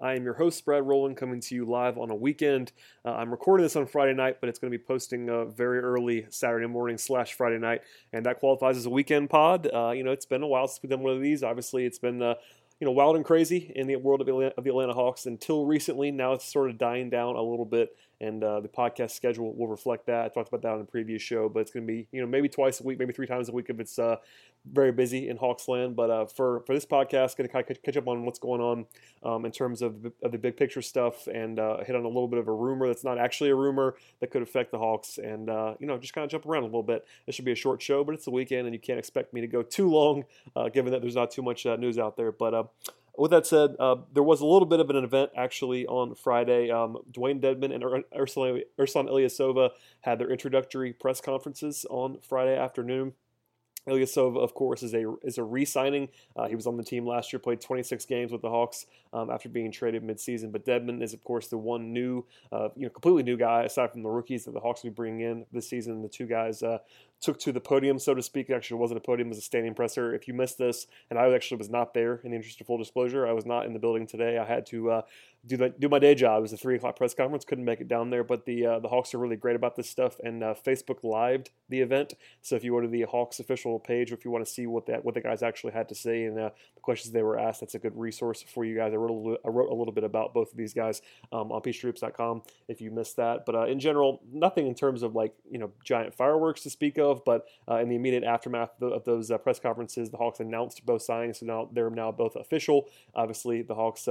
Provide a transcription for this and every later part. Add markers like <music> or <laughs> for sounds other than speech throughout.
I am your host, Brad Rowland, coming to you live on a weekend. Uh, I'm recording this on Friday night, but it's going to be posting uh, very early Saturday morning slash Friday night, and that qualifies as a weekend pod. Uh, you know, it's been a while since we've done one of these. Obviously, it's been uh, you know wild and crazy in the world of the Atlanta Hawks until recently. Now it's sort of dying down a little bit and uh, the podcast schedule will reflect that. I talked about that on the previous show, but it's going to be you know maybe twice a week, maybe three times a week if it's uh, very busy in Hawksland. But uh, for for this podcast, going to kind of catch up on what's going on um, in terms of the, of the big picture stuff and uh, hit on a little bit of a rumor that's not actually a rumor that could affect the Hawks, and uh, you know just kind of jump around a little bit. This should be a short show, but it's the weekend, and you can't expect me to go too long, uh, given that there's not too much news out there. But with that said, uh, there was a little bit of an event actually on Friday. Um, Dewayne Dedmon and Ur- Ursula, Ersan Ilyasova had their introductory press conferences on Friday afternoon. Ilyasova, of course, is a is a re-signing. Uh, he was on the team last year, played 26 games with the Hawks um, after being traded midseason. But Dedmon is, of course, the one new, uh, you know, completely new guy aside from the rookies that the Hawks will be bringing in this season. The two guys uh, took to the podium, so to speak. It actually wasn't a podium; it was a standing presser. If you missed this, and I actually was not there, in the interest of full disclosure, I was not in the building today. I had to uh, do the, do my day job. It was a three o'clock press conference. Couldn't make it down there, but the uh, the Hawks are really great about this stuff, and uh, Facebook lived the event. So if you go to the Hawks official page, if you want to see what that what the guys actually had to say and uh, the questions they were asked, that's a good resource for you guys. I wrote a little, I wrote a little bit about both of these guys um, on peachtreehoops.com if you missed that. But uh, in general, nothing in terms of like you know giant fireworks to speak of. But uh, in the immediate aftermath of those uh, press conferences, the Hawks announced both signings, so now they're now both official. Obviously, the Hawks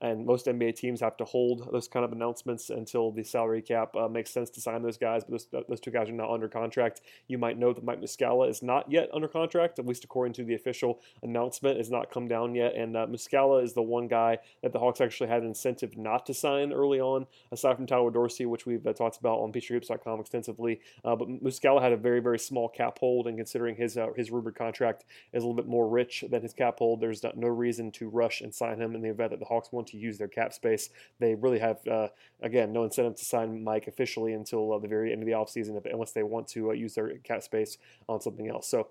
and most NBA teams have to hold those kind of announcements until the salary cap uh, makes sense to sign those guys. But those, those, two guys are not under contract. You might know that Mike Muscala is not yet under contract, at least according to the official announcement, has not come down yet. And uh, Muscala is the one guy that the Hawks actually had an incentive not to sign early on, aside from Tyler Dorsey, which we've uh, talked about on PeachTreeHoops.com extensively. Uh, but Muscala had a very, very small cap hold, and considering his uh, his rumored contract is a little bit more rich than his cap hold, there's not, no reason to rush and sign him in the event that the Hawks want to use their cap space. They really have, uh, again, no incentive to sign Mike officially until uh, the very end of the offseason unless they want to uh, use their cap space on something else. So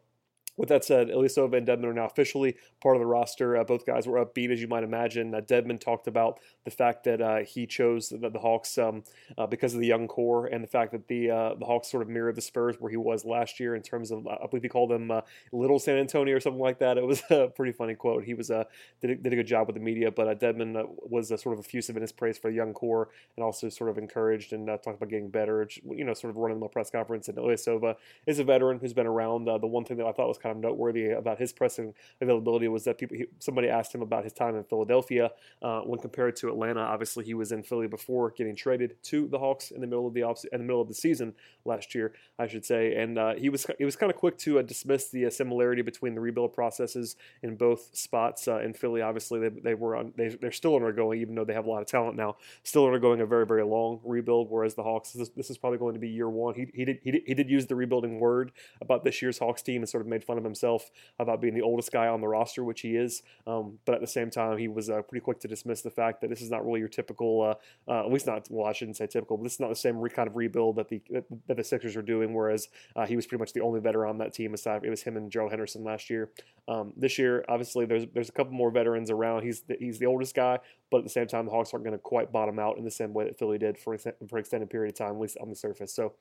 with that said, Ilyasova and Dedmon are now officially part of the roster. Uh, both guys were upbeat, as you might imagine. Uh, Dedmon talked about the fact that uh, he chose the, the Hawks um, uh, because of the young core and the fact that the uh, the Hawks sort of mirrored the Spurs where he was last year in terms of, I believe he called them uh, Little San Antonio or something like that. It was <laughs> a pretty funny quote. He was did, a, did a good job with the media, but Dedmon was sort of effusive in his praise for the young core and also sort of encouraged and talked about getting better, you know, sort of running the press conference. And Ilyasova is a veteran who's been around. the one thing that I thought was kind kind of noteworthy about his pressing availability was that people he, somebody asked him about his time in Philadelphia uh, when compared to Atlanta. Obviously, he was in Philly before getting traded to the Hawks in the middle of the off, in the middle of the season last year, I should say. And uh, he was he was kind of quick to uh, dismiss the uh, similarity between the rebuild processes in both spots. Uh, in Philly, obviously, they, they were on, they, they're still undergoing, even though they have a lot of talent now, still undergoing a very very long rebuild. Whereas the Hawks, this, this is probably going to be year one. He, he did he did, he did use the rebuilding word about this year's Hawks team and sort of made fun himself about being the oldest guy on the roster, which he is. Um, but at the same time, he was uh, pretty quick to dismiss the fact that this is not really your typical, uh, uh, at least not, well, I shouldn't say typical, but this is not the same re- kind of rebuild that the that the Sixers are doing. Whereas uh, he was pretty much the only veteran on that team. Aside, it was him and Joe Henderson last year. Um, this year, obviously, there's there's a couple more veterans around. He's the, he's the oldest guy, but at the same time, the Hawks aren't going to quite bottom out in the same way that Philly did for for an extended period of time, at least on the surface. So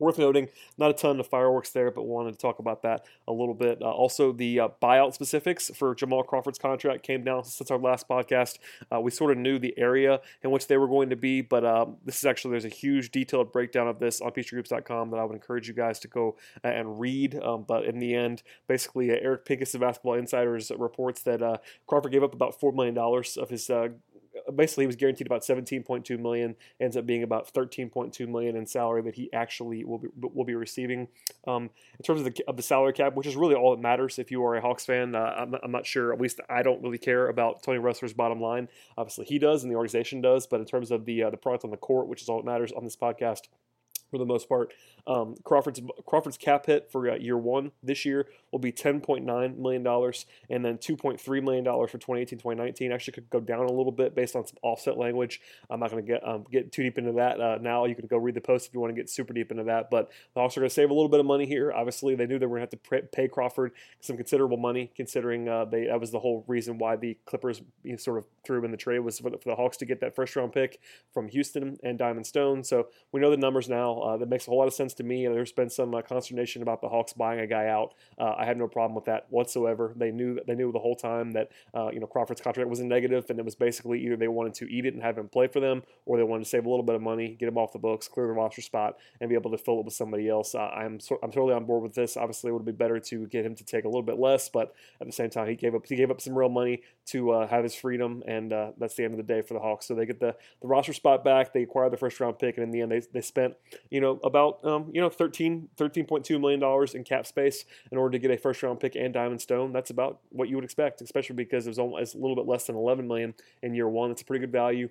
Worth noting, not a ton of fireworks there, but wanted to talk about that a little bit. Uh, also, the uh, buyout specifics for Jamal Crawford's contract came down since our last podcast. Uh, we sort of knew the area in which they were going to be, but um, this is actually there's a huge detailed breakdown of this on PeachTreeHoops.com that I would encourage you guys to go and read. Um, but in the end, basically, uh, Eric Pincus of Basketball Insiders reports that uh, Crawford gave up about four million dollars of his uh, basically he was guaranteed about 17.2 million, ends up being about 13.2 million in salary that he actually will be will be receiving. Um, in terms of the of the salary cap, which is really all that matters if you are a Hawks fan, uh, I'm, I'm not sure. At least I don't really care about Tony Ressler's bottom line. Obviously he does, and the organization does. But in terms of the uh, the product on the court, which is all that matters on this podcast for the most part. Um, Crawford's Crawford's cap hit for uh, year one this year will be $10.9 million, and then $2.3 million for 2018-2019. Actually, could go down a little bit based on some offset language. I'm not going to get um, get too deep into that uh, now. You can go read the post if you want to get super deep into that. But the Hawks are going to save a little bit of money here. Obviously, they knew they were going to have to pay Crawford some considerable money, considering uh, they that was the whole reason why the Clippers you know, sort of threw him in the trade was for the, for the, Hawks to get that first round pick from Houston and Diamond Stone. So we know the numbers now. Uh, that makes a whole lot of sense to me. There's been some uh, consternation about the Hawks buying a guy out. Uh, I have no problem with that whatsoever. They knew they knew the whole time that uh, you know Crawford's contract was a negative, and it was basically either they wanted to eat it and have him play for them, or they wanted to save a little bit of money, get him off the books, clear the roster spot, and be able to fill it with somebody else. I'm so, I'm totally on board with this. Obviously, it would be better to get him to take a little bit less, but at the same time, he gave up he gave up some real money to uh, have his freedom, and uh, that's the end of the day for the Hawks. So they get the, the roster spot back. They acquired the first round pick, and in the end, they, they spent you know about um, you know 13 $13.2 million in cap space in order to get a first round pick and Diamond Stone. That's about what you would expect, especially because it was almost a little bit less than 11 million in year one. It's a pretty good value.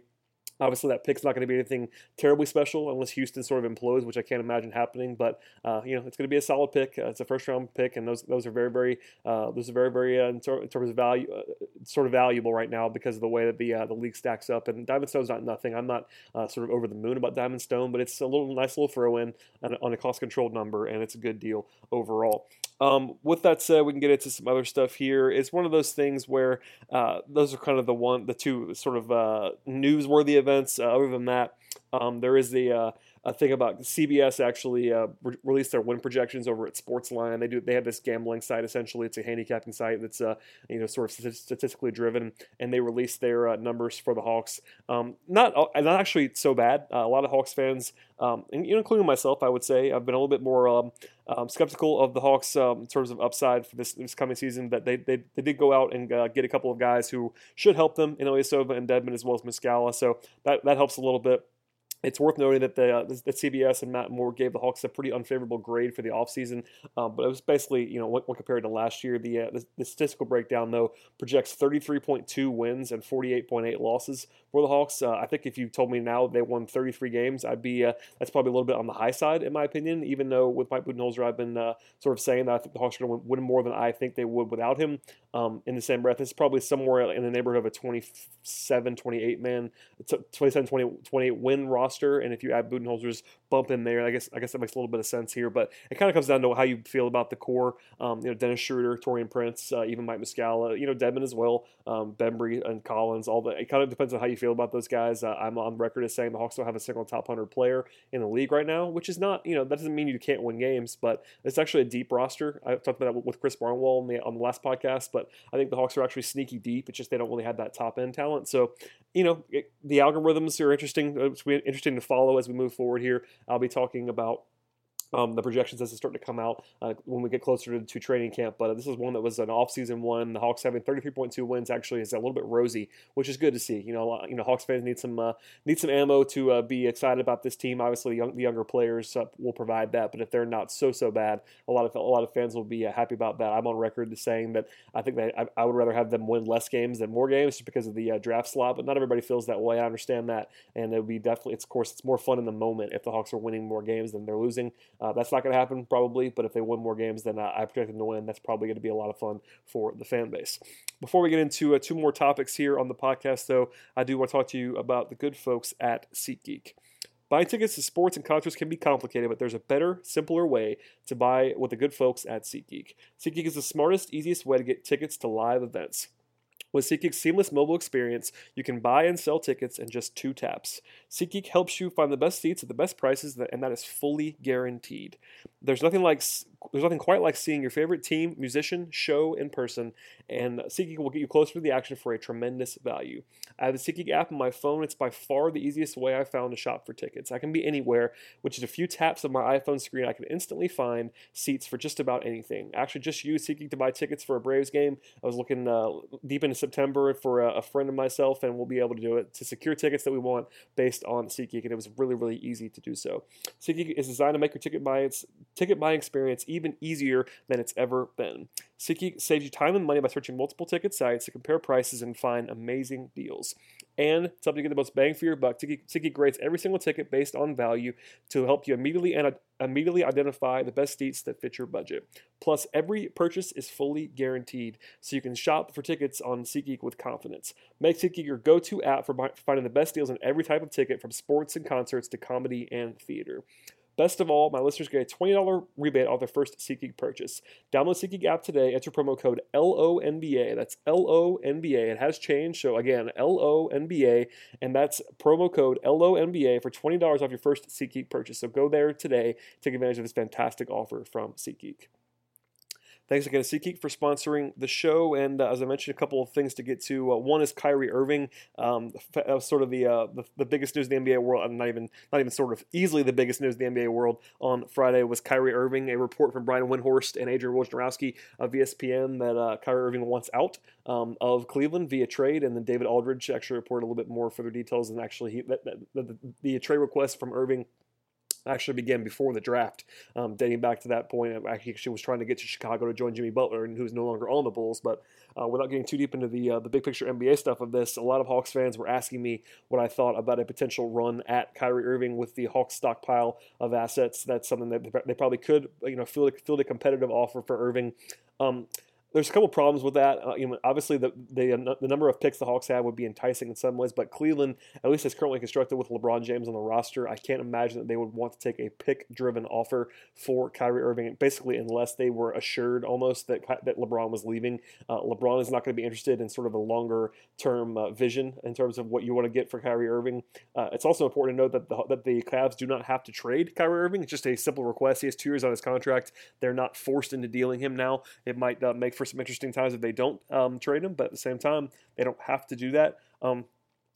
Obviously, that pick's not going to be anything terribly special unless Houston sort of implodes, which I can't imagine happening. But uh, you know, it's going to be a solid pick. Uh, it's a first round pick, and those those are very very uh, those are very very uh, in, ter- in, terms of value, uh, sort of valuable right now because of the way that the uh, the league stacks up. And Diamond Stone's not nothing. I'm not sort of over the moon about Diamond Stone, but it's a little nice little throw in on a cost controlled number, and it's a good deal overall. Um, with that said, we can get into some other stuff here. It's one of those things where uh, those are kind of the one, the two sort of uh, newsworthy events. Uh, other than that, um, there is the uh, a thing about CBS actually uh, re- released their win projections over at Sportsline. They do they have this gambling site essentially. It's a handicapping site that's uh, you know sort of statistically driven, and they released their numbers for the Hawks. Um, not not actually so bad. A lot of Hawks fans, um, and, you know, including myself, I would say, I've been a little bit more um, um, skeptical of the Hawks um, in terms of upside for this, this coming season. That they, they, they did go out and uh, get a couple of guys who should help them in Ilyasova and Dedmon as well as Muscala. So that that helps a little bit. It's worth noting that the, uh, the CBS and Matt Moore gave the Hawks a pretty unfavorable grade for the offseason, um, but it was basically, you know, when, when compared to last year, the, uh, the, the statistical breakdown though projects 33.2 wins and 48.8 losses for the Hawks. Uh, I think if you told me now they won 33 games, I'd be uh, that's probably a little bit on the high side in my opinion. Even though with Mike Budenholzer, I've been uh, sort of saying that I think the Hawks are going to win more than I think they would without him. Um, in the same breath, it's probably somewhere in the neighborhood of a 27, 28 man, 27, 20, 28 win roster, and if you add Budenholzer's bump in there, I guess I guess that makes a little bit of sense here. But it kind of comes down to how you feel about the core. Um, you know, Dennis Schroeder, Taurean Prince, uh, even Mike Muscala, you know, Dedmon as well, um, Bembry and Collins. All the it kind of depends on how you feel about those guys. Uh, I'm on record as saying the Hawks don't have a single top hundred player in the league right now, which is not you know that doesn't mean you can't win games, but it's actually a deep roster. I talked about that with Chris Barnwell on the on the last podcast, but I think the Hawks are actually sneaky deep. It's just they don't really have that top end talent. So you know it, the algorithms are interesting. It's interesting to follow as we move forward here. I'll be talking about um, the projections as they start to come out uh, when we get closer to, to training camp. But uh, this is one that was an off-season one. The Hawks having 33.2 wins actually is a little bit rosy, which is good to see. You know, you know, Hawks fans need some uh, need some ammo to uh, be excited about this team. Obviously, the, young, the younger players uh, will provide that. But if they're not so so bad, a lot of a lot of fans will be uh, happy about that. I'm on record saying that I think that I, I, would rather have them win less games than more games, just because of the draft slot. But not everybody feels that way. I understand that, and it would be definitely. It's of course it's more fun in the moment if the Hawks are winning more games than they're losing. That's not going to happen probably, but if they win more games than I project them to win, that's probably going to be a lot of fun for the fan base. Before we get into uh, two more topics here on the podcast, though, I do want to talk to you about the good folks at SeatGeek. Buying tickets to sports and concerts can be complicated, but there's a better, simpler way to buy with the good folks at SeatGeek. SeatGeek is the smartest, easiest way to get tickets to live events. With SeatGeek's seamless mobile experience, you can buy and sell tickets in just two taps. SeatGeek helps you find the best seats at the best prices, and that is fully guaranteed. There's nothing like there's nothing quite like seeing your favorite team, musician, show in person, and SeatGeek will get you closer to the action for a tremendous value. I have the SeatGeek app on my phone. It's by far the easiest way I've found to shop for tickets. I can be anywhere, which is a few taps of my iPhone screen. I can instantly find seats for just about anything. I actually just used SeatGeek to buy tickets for a Braves game. I was looking uh, deep into September for a, a, friend and myself, and we'll be able to do it to secure tickets that we want based on SeatGeek, and it was really, really easy to do so. SeatGeek is designed to make your ticket buying, ticket buying experience even easier than it's ever been. SeatGeek saves you time and money by searching multiple ticket sites to compare prices and find amazing deals. And something to get the most bang for your buck. SeatGeek rates every single ticket based on value to help you immediately and immediately identify the best seats that fit your budget. Plus, every purchase is fully guaranteed, so you can shop for tickets on SeatGeek with confidence. Make SeatGeek your go-to app for finding the best deals on every type of ticket, from sports and concerts to comedy and theater. Best of all, my listeners get a $20 rebate off their first SeatGeek purchase. Download SeatGeek app today, enter promo code LONBA. That's LONBA. It has changed, so again, LONBA, and that's promo code LONBA for $20 off your first SeatGeek purchase. So go there today, take advantage of this fantastic offer from SeatGeek. Thanks again to SeatGeek for sponsoring the show. And uh, as I mentioned, a couple of things to get to. Uh, one is Kyrie Irving. Um, that sort of the, uh, the, the biggest news in the NBA world. I'm Not even not even sort of easily the biggest news in the NBA world on Friday was Kyrie Irving. A report from Brian Windhorst and Adrian Wojnarowski of ESPN that uh, Kyrie Irving wants out um, of Cleveland via trade. And then David Aldridge actually reported a little bit more further details. And actually, he, that, that, the, the trade request from Irving actually began before the draft, um, dating back to that point. I actually was trying to get to Chicago to join Jimmy Butler, and who's no longer on the Bulls. But uh, without getting too deep into the uh, the big picture NBA stuff of this, a lot of Hawks fans were asking me what I thought about a potential run at Kyrie Irving with the Hawks stockpile of assets. That's something that they probably could, you know, field, field a competitive offer for Irving. Um, there's a couple problems with that. Uh, you know, obviously the, the the number of picks the Hawks have would be enticing in some ways, but Cleveland, at least as currently constructed with LeBron James on the roster, I can't imagine that they would want to take a pick-driven offer for Kyrie Irving. Basically, unless they were assured almost that that LeBron was leaving, uh, LeBron is not going to be interested in sort of a longer-term uh, vision in terms of what you want to get for Kyrie Irving. Uh, it's also important to note that the, that the Cavs do not have to trade Kyrie Irving. It's just a simple request. He has two years on his contract. They're not forced into dealing him now. It might uh, make for for some interesting times if they don't um, trade him, but at the same time, they don't have to do that. Um,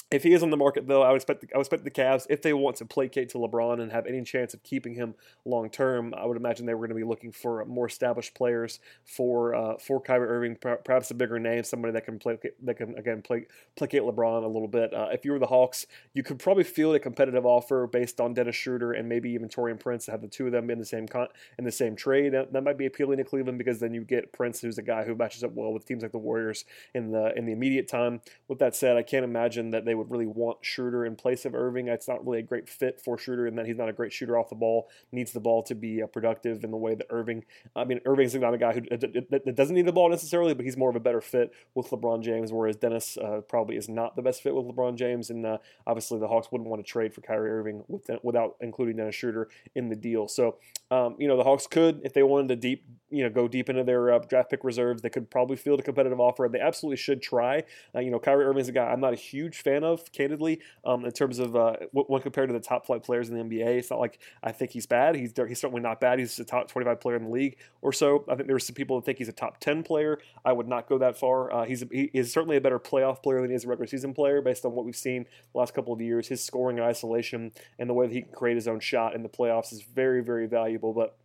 if he is on the market, though, I would expect the, I would expect the Cavs, if they want to placate to LeBron and have any chance of keeping him long term, I would imagine they were going to be looking for more established players for uh, for Kyrie Irving, perhaps a bigger name, somebody that can play that can again play, placate LeBron a little bit. Uh, if you were the Hawks, you could probably field a competitive offer based on Dennis Schroeder and maybe even Taurean Prince to have the two of them in the same con- in the same trade. That, that might be appealing to Cleveland because then you get Prince, who's a guy who matches up well with teams like the Warriors in the in the immediate time. With that said, I can't imagine that they would really want Schroeder in place of Irving. It's not really a great fit for Schroeder in that he's not a great shooter off the ball. Needs the ball to be uh, productive in the way that Irving. I mean, Irving's not a guy who that doesn't need the ball necessarily, but he's more of a better fit with LeBron James. Whereas Dennis uh, probably is not the best fit with LeBron James, and uh, obviously the Hawks wouldn't want to trade for Kyrie Irving with, without including Dennis Schroeder in the deal. So, um, you know, the Hawks could, if they wanted to deep, you know, go deep into their uh, draft pick reserves, they could probably field a competitive offer. They absolutely should try. Uh, you know, Kyrie Irving's a guy I'm not a huge fan of, candidly, um, in terms of uh, when compared to the top flight players in the NBA. It's not like I think he's bad. He's he's certainly not bad. He's a top 25 player in the league or so. I think there's some people that think he's a top 10 player. I would not go that far. Uh, he's he is certainly a better playoff player than he is a regular season player based on what we've seen the last couple of years. His scoring and isolation and the way that he can create his own shot in the playoffs is very very valuable. But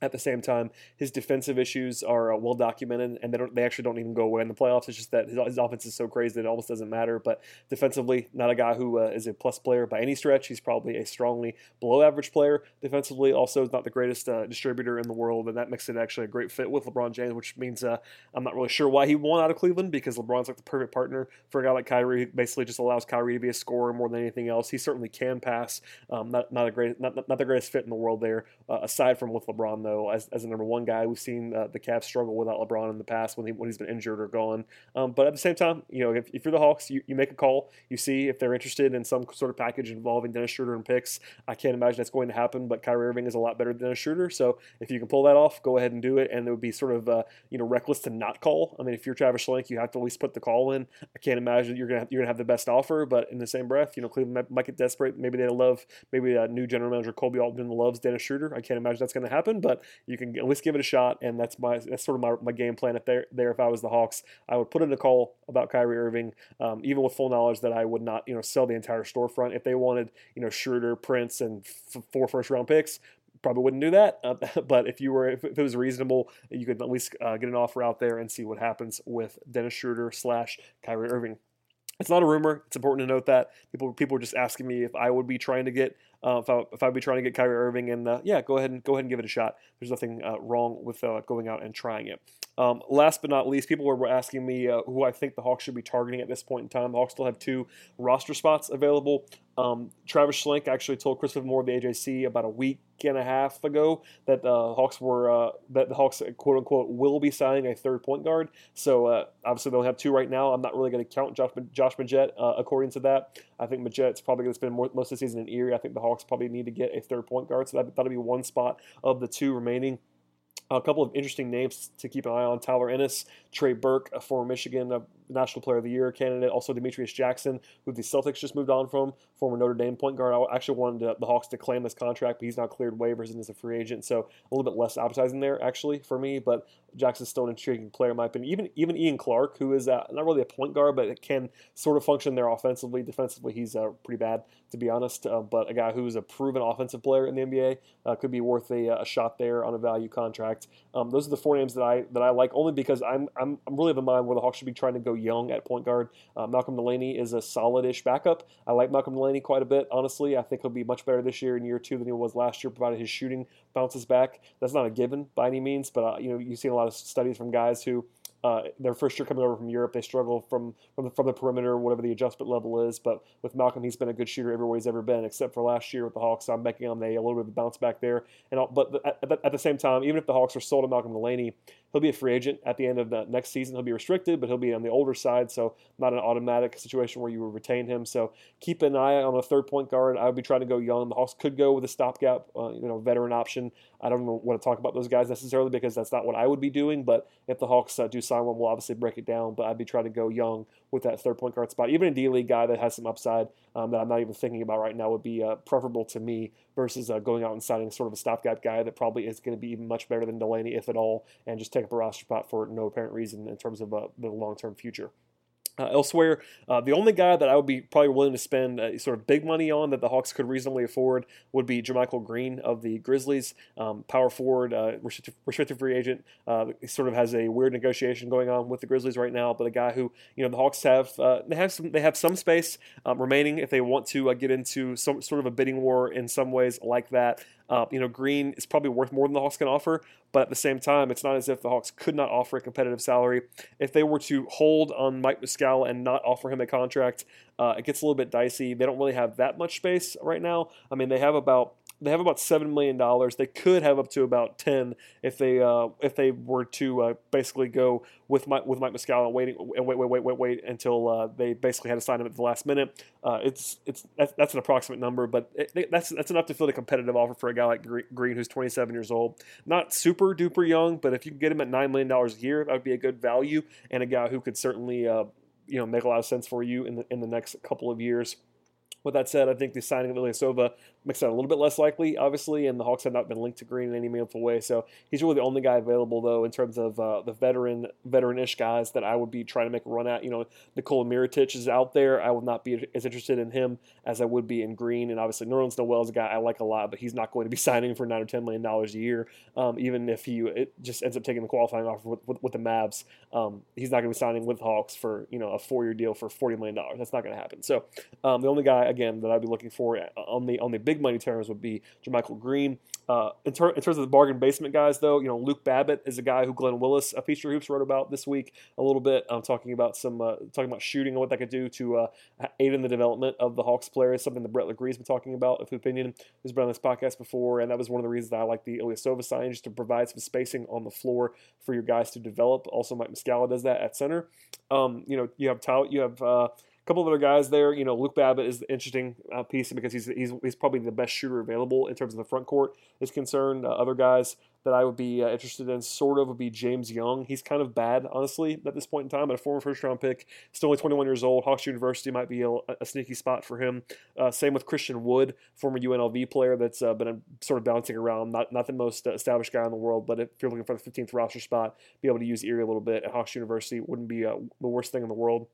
at the same time, his defensive issues are uh, well documented, and they don't. They actually don't even go away in the playoffs. It's just that his, his offense is so crazy that it almost doesn't matter. But defensively, not a guy who uh, is a plus player by any stretch. He's probably a strongly below average player. Defensively, also not the greatest uh, distributor in the world, and that makes it actually a great fit with LeBron James. Which means uh, I'm not really sure why he won out of Cleveland because LeBron's like the perfect partner for a guy like Kyrie. He basically just allows Kyrie to be a scorer more than anything else. He certainly can pass. Um, not not a great not, not the greatest fit in the world there. Uh, aside from with LeBron though, as, as a number one guy. We've seen uh, the Cavs struggle without LeBron in the past when, he, when he's been injured or gone. Um, but at the same time, you know, if, if, you're the Hawks, you, you make a call. You see if they're interested in some sort of package involving Dennis Schroeder and picks. I can't imagine that's going to happen, but Kyrie Irving is a lot better than Dennis Schroeder. So if you can pull that off, go ahead and do it. And it would be sort of, uh, you know, reckless to not call. I mean, if you're Travis Schlenk, you have to at least put the call in. I can't imagine you're gonna have, you're gonna have the best offer, but in the same breath, you know, Cleveland might, get desperate. Maybe they love maybe a new general manager Koby Altman loves Dennis Schroeder. I can't imagine that's going to happen, but you can at least give it a shot and that's my that's sort of my, my game plan. If there there if I was the Hawks, I would put in a call about Kyrie Irving, um, even with full knowledge that I would not you know sell the entire storefront. If they wanted you know Schroeder, Prince, and f- four first round picks, probably wouldn't do that. Uh, <laughs> but if you were, if it was reasonable, you could at least uh, get an offer out there and see what happens with Dennis Schroeder slash Kyrie Irving. It's not a rumor. It's important to note that people people were just asking me if I would be trying to get uh, if I if I'd be trying to get Kyrie Irving, and uh, yeah, go ahead and go ahead and give it a shot. There's nothing uh, wrong with uh, going out and trying it. Um, last but not least, people were asking me uh, who I think the Hawks should be targeting at this point in time. The Hawks still have two roster spots available. Um, Travis Schlenk actually told Chris Vivlamore of the AJC about a week and a half ago that the Hawks were uh, that the Hawks quote unquote will be signing a third point guard. So uh, obviously they only have two right now. I'm not really going to count Josh, Josh Magette uh, according to that. I think Magette's probably going to spend more, most of the season in Erie. I think the Hawks probably need to get a third point guard, so that, that'll be one spot of the two remaining. A couple of interesting names to keep an eye on: Tyler Ennis, Trey Burke, a former Michigan uh, National Player of the Year candidate, also Demetrius Jackson, who the Celtics just moved on from, former Notre Dame point guard. I actually wanted the Hawks to claim this contract, but he's now cleared waivers and is a free agent, so a little bit less appetizing there actually for me. But Jackson's still an intriguing player in my opinion. Even even Ian Clark, who is uh, not really a point guard, but can sort of function there offensively. Defensively, he's uh, pretty bad to be honest. Uh, but a guy who is a proven offensive player in the NBA uh, could be worth a, a, shot there on a value contract. Um, those are the four names that I that I like only because I'm I'm, I'm really of the mind where the Hawks should be trying to go young at point guard. Uh, Malcolm Delaney is a solid-ish backup. I like Malcolm Delaney quite a bit, honestly. I think he'll be much better this year in year two than he was last year, provided his shooting bounces back. That's not a given by any means, but uh, you know you've seen a lot of studies from guys who uh, their first year coming over from Europe, they struggle from from the, from the perimeter, whatever the adjustment level is. But with Malcolm, he's been a good shooter everywhere he's ever been, except for last year with the Hawks. So I'm making on a, a little bit of a bounce back there. And all, but at, at, the same time, even if the Hawks are sold to Malcolm Delaney, he'll be a free agent at the end of the next season. He'll be restricted, but he'll be on the older side, so not an automatic situation where you will retain him. So keep an eye on a third point guard. I would be trying to go young. The Hawks could go with a stopgap, uh, you know, veteran option. I don't want to talk about those guys necessarily because that's not what I would be doing. But if the Hawks uh, do sign one, we'll obviously break it down. But I'd be trying to go young with that third point guard spot. Even a D League guy that has some upside um, that I'm not even thinking about right now would be uh, preferable to me versus uh, going out and signing sort of a stopgap guy that probably is going to be even much better than Delaney, if at all, and just take up a roster spot for no apparent reason in terms of uh, the long term future. Uh, elsewhere, uh, the only guy that I would be probably willing to spend uh, sort of big money on that the Hawks could reasonably afford would be JaMychal Green of the Grizzlies, um, power forward, uh, restricted, restricted, free agent. Uh, he sort of has a weird negotiation going on with the Grizzlies right now, but a guy who you know the Hawks have uh, they have some they have some space um, remaining if they want to get into some sort of a bidding war in some ways like that. Uh, you know, Green is probably worth more than the Hawks can offer, but at the same time, it's not as if the Hawks could not offer a competitive salary. If they were to hold on Mike Muscala and not offer him a contract, uh, it gets a little bit dicey. They don't really have that much space right now. I mean, they have about they have about seven million dollars. They could have up to about ten if they uh, if they were to uh, basically go with Mike, with Mike Muscala and waiting and wait wait wait wait wait until uh, they basically had to sign him at the last minute. Uh, it's it's that's, that's, an approximate number, but it, that's that's enough to fill a competitive offer for a guy like Green who's 27 years old, not super duper young, but if you can get him at nine million dollars a year, that would be a good value and a guy who could certainly uh, you know make a lot of sense for you in the in the next couple of years. With that said, I think the signing of Ilyasova makes that a little bit less likely, obviously, and the Hawks have not been linked to Green in any meaningful way. So he's really the only guy available, though, in terms of uh, the veteran, veteran-ish guys that I would be trying to make a run at. You know, Nikola Mirotic is out there. I would not be as interested in him as I would be in Green, and obviously Nerlens Noel is a guy I like a lot, but he's not going to be <laughs> signing for nine or ten million dollars a year, um, even if he just ends up taking the qualifying offer with, with, with the Mavs. Um, he's not going to be signing with Hawks for you know a four-year deal for forty million dollars. That's not going to happen. So um, the only guy again that I'd be looking for on the on the big money terms would be JaMychal Green. Uh, in, ter- in, terms of the bargain basement guys, though, you know Luke Babbitt is a guy who Glenn Willis, a Peachtree Hoops, wrote about this week a little bit. I'm um, talking about some uh, talking about shooting and what that could do to uh, aid in the development of the Hawks players. Something that Bret LaGree's been talking about, of Hoopinion, who's been on this podcast before, and that was one of the reasons that I like the Ilyasova signing, just to provide some spacing on the floor for your guys to develop. Also, Mike Muscala does that at center. Um, you know, you have Tout, you have uh, couple other guys there. You know, Luke Babbitt is the interesting uh, piece because he's, he's he's probably the best shooter available in terms of the front court is concerned. Uh, other guys that I would be uh, interested in sort of would be James Young. He's kind of bad, honestly, at this point in time. But a former first round pick, still only 21 years old. Hawks University might be a, a sneaky spot for him. Uh, same with Christian Wood, former UNLV player that's uh, been sort of bouncing around. Not not the most uh, established guy in the world, but if you're looking for the 15th roster spot, be able to use Erie a little bit at Hawks University wouldn't be the worst thing in the world.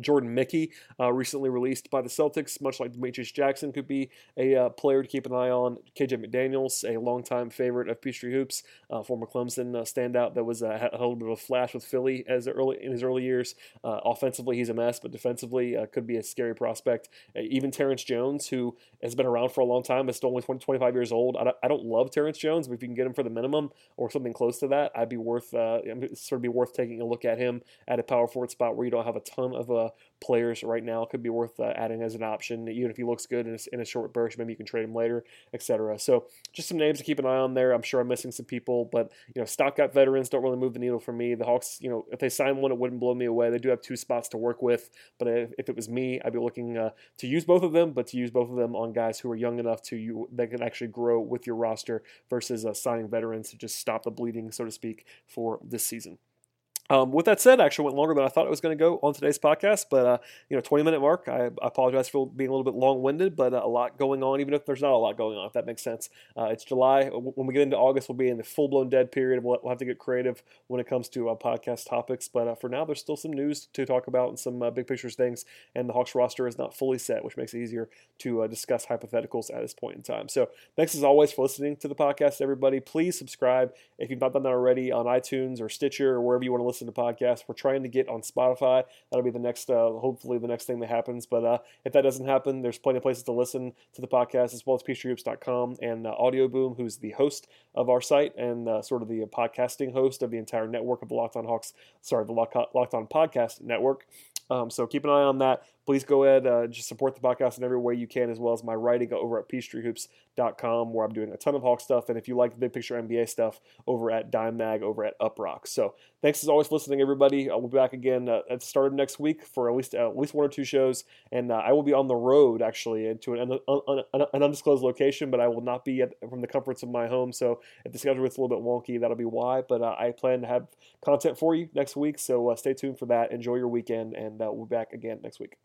Jordan Mickey, uh, recently released by the Celtics, much like Demetrius Jackson, could be a uh, player to keep an eye on. KJ McDaniels, a longtime favorite of Peachtree Hoops, uh, former Clemson uh, standout that was uh, had a little bit of a flash with Philly as early in his early years. Uh, offensively, he's a mess, but defensively, could be a scary prospect. even Terrence Jones, who has been around for a long time, is still only 20, 25 years old. I don't, I don't, love Terrence Jones, but if you can get him for the minimum or something close to that, I'd be worth sort of be worth taking a look at him at a power forward spot where you don't have a ton of players right now could be worth uh, adding as an option. Even if he looks good in a, in a short burst, maybe you can trade him later, etc. So just some names to keep an eye on there. I'm sure I'm missing some people, but you know, stock stopgap veterans don't really move the needle for me. The Hawks, you know, if they sign one, it wouldn't blow me away. They do have two spots to work with, but if, if it was me, I'd be looking uh, to use both of them, but to use both of them on guys who are young enough to you that can actually grow with your roster versus uh, signing veterans to just stop the bleeding, so to speak, for this season. Um, with that said, I actually went longer than I thought it was going to go on today's podcast, but uh, you know, 20 minute mark. I, I, apologize for being a little bit long winded, but uh, a lot going on, even if there's not a lot going on, if that makes sense. Uh, it's July. When we get into August, we'll be in the full blown dead period. We'll, we'll, have to get creative when it comes to uh, podcast topics, but uh, for now, there's still some news to talk about and some uh, big pictures things. And the Hawks roster is not fully set, which makes it easier to discuss hypotheticals at this point in time. So, thanks as always for listening to the podcast, everybody. Please subscribe if you've not done that already on iTunes or Stitcher or wherever you want to listen to podcasts. We're trying to get on Spotify. That'll be the next, uh, hopefully, the next thing that happens. But uh, if that doesn't happen, there's plenty of places to listen to the podcast as well as PeachtreeHoops.com and uh, Audio Boom, who's the host of our site and uh, sort of the podcasting host of the entire network of the Locked On Hawks, sorry, the Locked On Podcast Network. Um, so keep an eye on that. Please go ahead uh, just support the podcast in every way you can as well as my writing over at peachtreehoops.com where i'm doing a ton of hawk stuff. And if you like the big picture nba stuff over at dime mag over at Uproxx. So thanks as always for listening everybody. I will be back again uh, at the start of next week for at least uh, at least one or two shows. And uh, i will be on the road actually into an, un- un- an undisclosed location but i will not be from the comforts of my home. So if the schedule gets a little bit wonky that'll be why. But uh, i plan to have content for you next week. So uh, stay tuned for that. Enjoy your weekend and Uh, we'll be back again next week